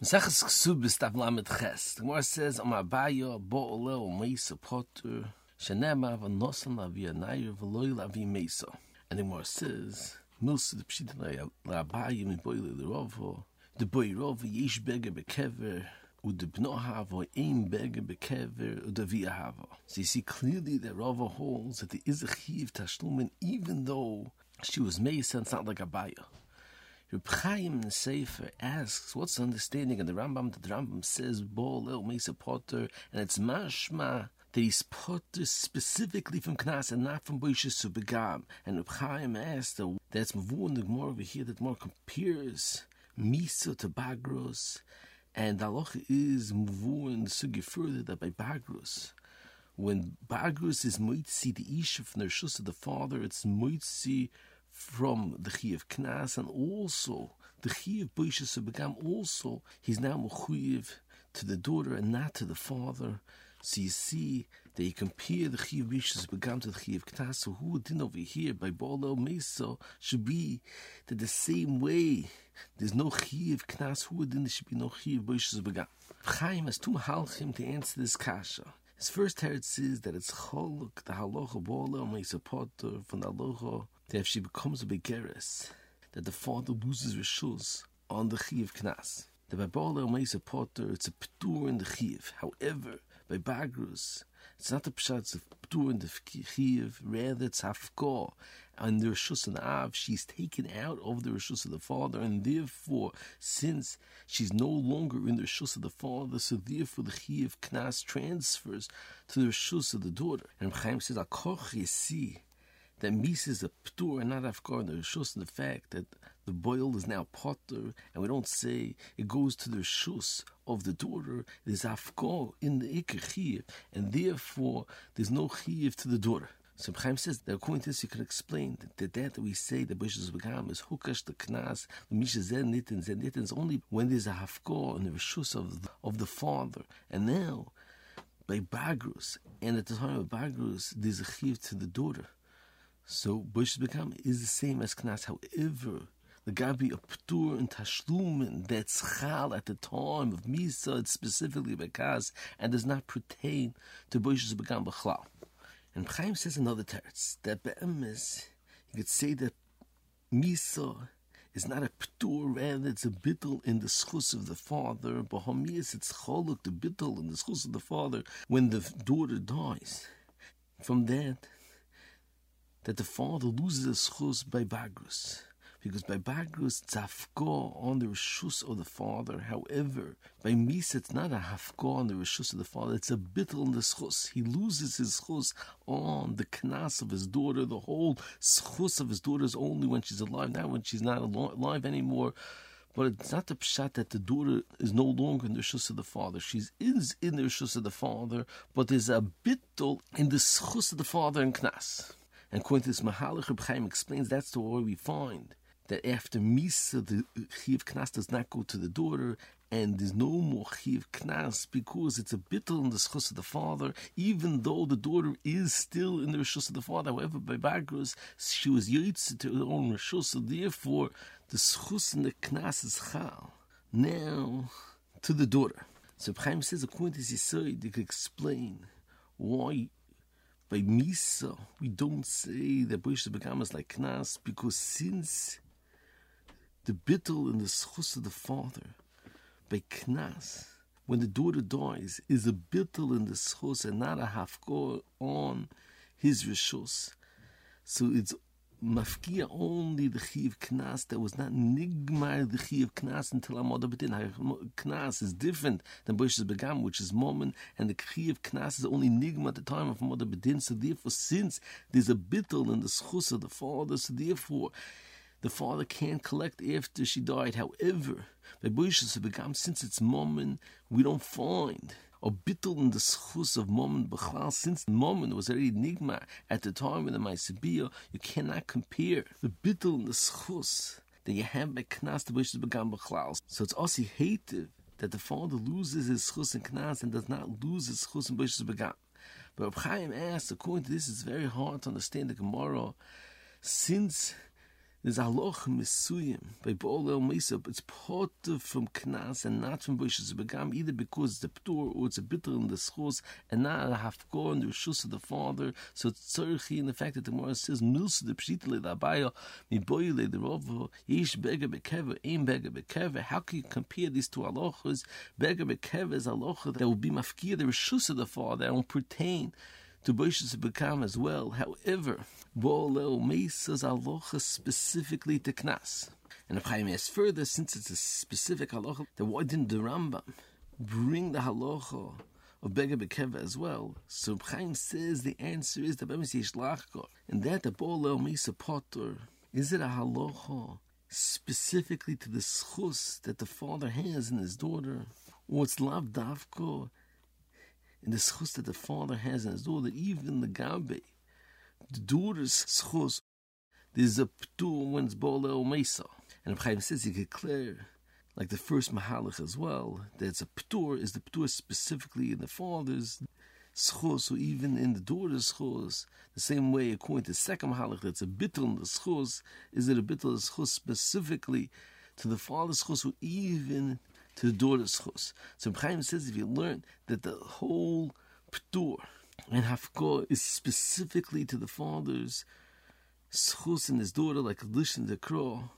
Mesachas Ksubis Tav Lamed Ches. The Gemara says, Am Abaya Bo'olel Meisa Potter Shenema Vanosan Lavi Anayir V'loi Lavi Meisa. And the Gemara says, Milsa the Pshita La'abaya Mi Boile L'Rovo the Boi Rovo Yesh Bege Bekever Ude Bno Havo Ein Bege Bekever Ude Via Havo. So you see clearly that Rava holds that there is a Chiv Tashlumen even though she was Meisa, it's not like Abaya. Reb Chaim Sefer asks, what's the understanding? And the Rambam, the Rambam says, Bo Lel Mesa Potter, and it's mashma that he's Potter specifically from Knas and not from Boisha Subagam. And Reb Chaim asked, that's Mavu in the Gemara over here that more compares Misa to Bagros, and halacha is Mavu the Sugi further that by Bagros, when Bagros is Moitzi, the Isha from the Rishus of the father, it's Moitzi from the Chi of Knas and also the Chi of Boishes Begam also he's now Mechuyev to the daughter and not to the father. So you see that you compare the Chi of Boishes Begam to the Chi of Knas. So who did over here by Bolo Mesa should be that the same way there's no Chi of Knas, who didn't there should be no Chi of Boishes Begam. Chaim has two halchim to answer this kasha. His first teretz says that it's choluk, the halacha bola, Mesa Potter, from the halacha that if she becomes a begeres, that the father loses rishus on the chiv knas. The by Bala Mesa Potter, it's a ptur in the chiv. However, by Bagrus, it's not a pshat, it's a ptur in the chiv, rather it's hafkor. And the Rishus and Av, she's taken out of the Rishus of the father, and therefore, since she's no longer in the Rishus of the father, so therefore the Chiv Knas transfers to the Rishus of the daughter. And Chaim says, Akoch Yesi, that Mises a ptur and not afkar. The rishus and the fact that the boil is now potter, and we don't say it goes to the rishus of the daughter. There's afkar in the ikr and therefore there's no chiv to the daughter. So Chaim says that according to this, you can explain that that, that we say the bushes begam is hukash the knas, the misha zen nitin zen nitin only when there's a hafkor in the rishus of the, of the father, and now by bagrus, and at the time of bagrus, there's a chiv to the daughter. So Bush become is the same as Knas. However, the Gabi of Ptur and Tashlumin that's Chal at the time of Misa, it's specifically because and does not pertain to Bush's Begam B'chlal. And Chaim says another teretz that Be'emes, you could say that Misa is not a Ptur, rather it's a bittel in the schus of the father. Bahamias, it's Choluk, the bittel in the schus of the father when the daughter dies. From that, that the father loses his chus by bagrus. Because by bagrus, it's on the rishus of the father. However, by misa, it's not a hafgor on the rishus of the father. It's a bittel on the schus. He loses his chus on the knas of his daughter. The whole schus of his daughter is only when she's alive, not when she's not alive anymore. But it's not the pshat that the daughter is no longer in the rishus of the father. She is in the rishus of the father, but there's a bittel in the schus of the father and knas. And according to this Mahalach, Reb Chaim explains that's the way we find that after Misa, the Chiv Knas does not go to the daughter, and there's no more Chiv Knas because it's a bittel in the Schus of the father, even though the daughter is still in the Rishus of the father. However, by Bagros, she was Yitz to her own Rishus, so therefore the Schus in the Knas is Chal. Now, to the daughter. So Chaim says, according to Yisrael, they could explain why by Misa, we don't say that Boisha Begam is like Knas because since the bittel in the schus of the father, by Knas, when the daughter dies, is a bittel in the schus and not a hafkor on his rishus. So it's mafkia only the chiv knas that was not nigmar the chiv knas until amoda bedin. Knas is different than Boish's begam, which is moment, and the chiv knas is only nigma at the time of amoda bedin. So therefore, since there's a bittel in the schus of the father, so therefore the father can't collect after she died. However, by begam, since it's moment, we don't find or bittel in the schus of moment b'chlal, since the moment was er already nigma at the time of the Maisibiyah, you cannot compare the bittel in the schus that you have by knas to which began b'chlal. So it's also hated that the father loses his schus and knas and does not lose his schus and b'shus began. But Reb Chaim asks, according to this, it's very hard to understand the Gemara, since There's haloch misuyim by Baal El Mesa, it's part from Knas and not from Boishes Begam, either because it's a ptur or it's a bitter in the schos, and not a hafko and the rishus of the father. So it's tzorchi in the fact that the Gemara says, Milsa the pshitale the abayo, mi boile the rovo, yish bega bekever, aim bega bekever. How can you compare these two halachas? Bega bekever is halacha that will be mafkir the rishus of the father, that won't pertain to Boishas Bekam as well. However, Bolel Mesa's aloha specifically to Knas. And if Chaim asks further, since it's a specific halacha, then why didn't the Rambam bring the halacha of Bega Bekeva as well? So Chaim says the answer is the Bemis Yishlachko. And that the Bolel Mesa Potter, is it a halacha specifically to the schus that the father has in his daughter? Or it's lav davko in the schus that the father has in his daughter, even the gabe, the daughter's schus, there's a ptur when it's bolel mesa. And Chaim says he could clear, like the first mahalach as well, that it's a ptur, is the ptur specifically in the father's schus, or even in the daughter's schus. The same way, according to the second mahalach, that's a bittul in the schus, is it a bittul schus specifically to the father's schus, or even to the daughter's chus. So Chaim says if you learn that the whole ptur and hafko is specifically to the father's schus and his daughter, like Lishan the Crow,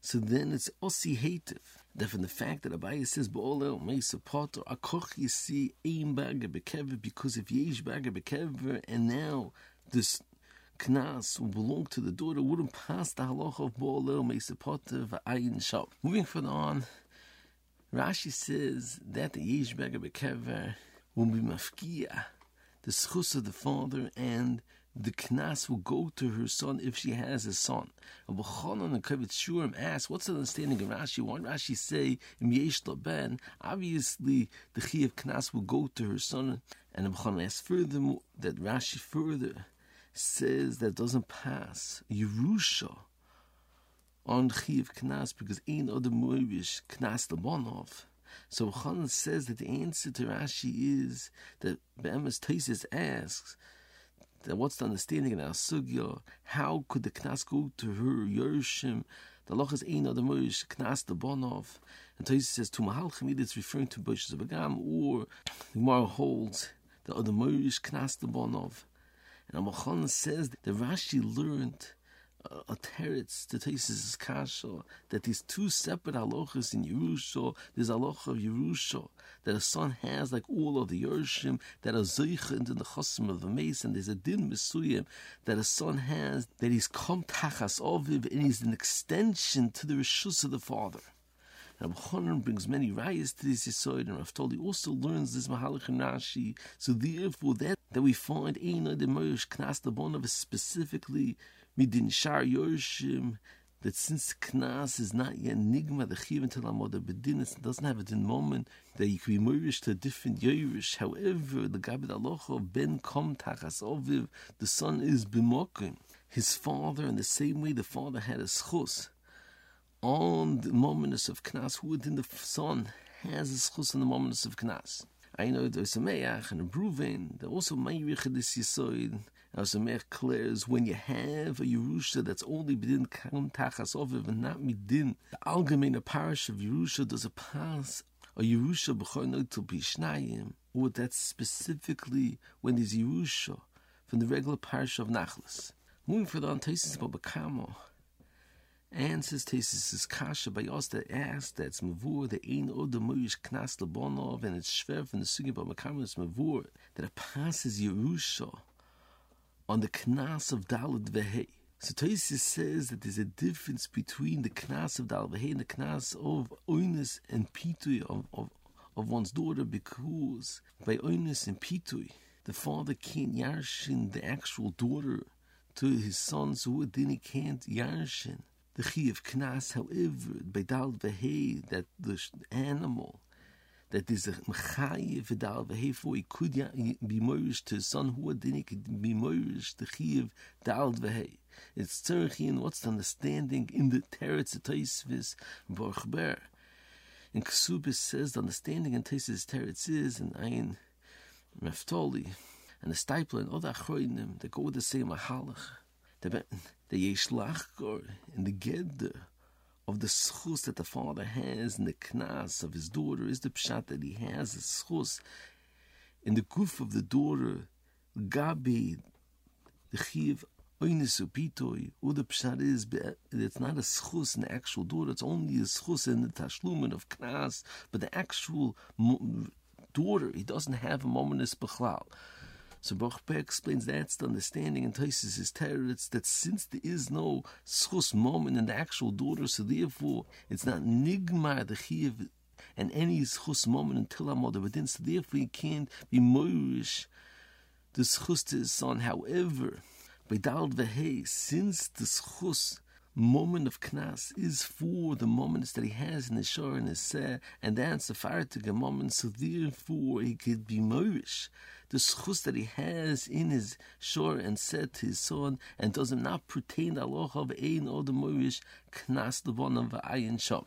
so then it's osi hativ. That from the fact that Abaye says Ba'olel Potter Akoch see Ein Baga Bekever because if Yesh Baga Bekever and now this knas will belong to the daughter wouldn't pass the halacha of Bo'olel Meisipotev Ayin Shal. Moving further on, Rashi says that the Yesh Bekever will be mafkia, the schus of the father, and the knas will go to her son if she has a son. Abu Chanan and Kovetz Shiurim ask, what's the understanding of Rashi? Why Rashi say, Yesh Ben, obviously the chi of knas will go to her son. And Abu Chanan asks further that Rashi further says that doesn't pass Yerusha on Chiv Knas because ain't other Moirish Knas Labonov. So Khan says that the answer to Rashi is that Be'emes Taisis asks that what's the understanding in our sugya? How could the Knas go to her Yerushin? The loch is ein other Moirish Knas the bonov. And Taisis says to Mahal Chamid it's referring to Bosh Zabagam or the Gemara holds the other Moirish Knas Labonov. And Amachon says that Rashi learned uh, a teretz to Taisis kasha that these two separate halachas in Yerusha, there's halacha of Yerusha that a son has like all of the Yerushim that are zeichend into the chosim of the and there's a din mesuyim that a son has that he's kom tachas oviv and he's an extension to the rishus of the father. Rabbi Chonon brings many rayas to this Yisoid, and Rav Raftoli also learns this Mahalach and Rashi. So therefore, that that we find Eina de Moshe Knas is specifically Midin Shar Yorshim, that since Knas is not yet Nigma, the Chiv until Amoda Bedin, it doesn't have a din moment that you can be Morish to a different Yorish. However, the Gabid Alocha, Ben Kom Tachas Oviv, the son is Bimokim. His father, in the same way the father had a schus, on the moments of Knas, who within the son has a schus on the moments of Knas. I know there's a Meach and a Bruven, there also Meirich this Yisoid. As a declares, when you have a Yerusha that's only within Kam Tachas Oviv and not Midin, the Algemeine parish of Yerusha does a pass a Yerusha b'choy to Bishnayim, or that's specifically when there's Yerusha from the regular parish of Nachlas. Moving further on, Taisis Babakamo answers Tesis' kasha by us that asks that's mavur the ein oder moish knas lebonov and it's shver from the sugi but makamis mavur that it passes Yerusha on the knas of Dalad Vehei. So Tesis says that there's a difference between the knas of Dalad Vehei and the knas of oinus and pitui of, of, of one's daughter because by oinus and pitui the father can't yarshin the actual daughter to his son so then he can't yarshin the chi of knas, however, by dal vehei, that the animal that is a mechayiv v'dal vehei for he could be moirish to his son who then he could be moirish the chi of dal vehei. It's tzerchi and what's the understanding in the teretz taisvis borchber. And Ksubis says the understanding in Tesis teretz is and ein meftoli and the Steipler and other achroinim that go with the same mahalach. The the yesh lachkor in the geder of the schus that the father has in the knas of his daughter is the pshat that he has a schus. In the kuf of the daughter gabi the chiv oines upitoi or the pshat is it's not a schus in the actual daughter it's only a schus in the tashlumen of knas but the actual daughter he doesn't have a moment is bechlal so Baruch explains that's the understanding and Taisis is terrorists that since there is no schus moment in the actual daughter, so therefore it's not nigmar the chiv and any schus moment until our mother within, so therefore he can't be moirish the schus to his son. However, by Dal Vehei, since the schus moment of knas is for the moments that he has in his shore and his seh, and that's the fartig moment, so therefore he could be moirish the schus that he has in his shore and said to his son, and does not pertain to Allah of ein or the moirish knas levonav v'ayin shom.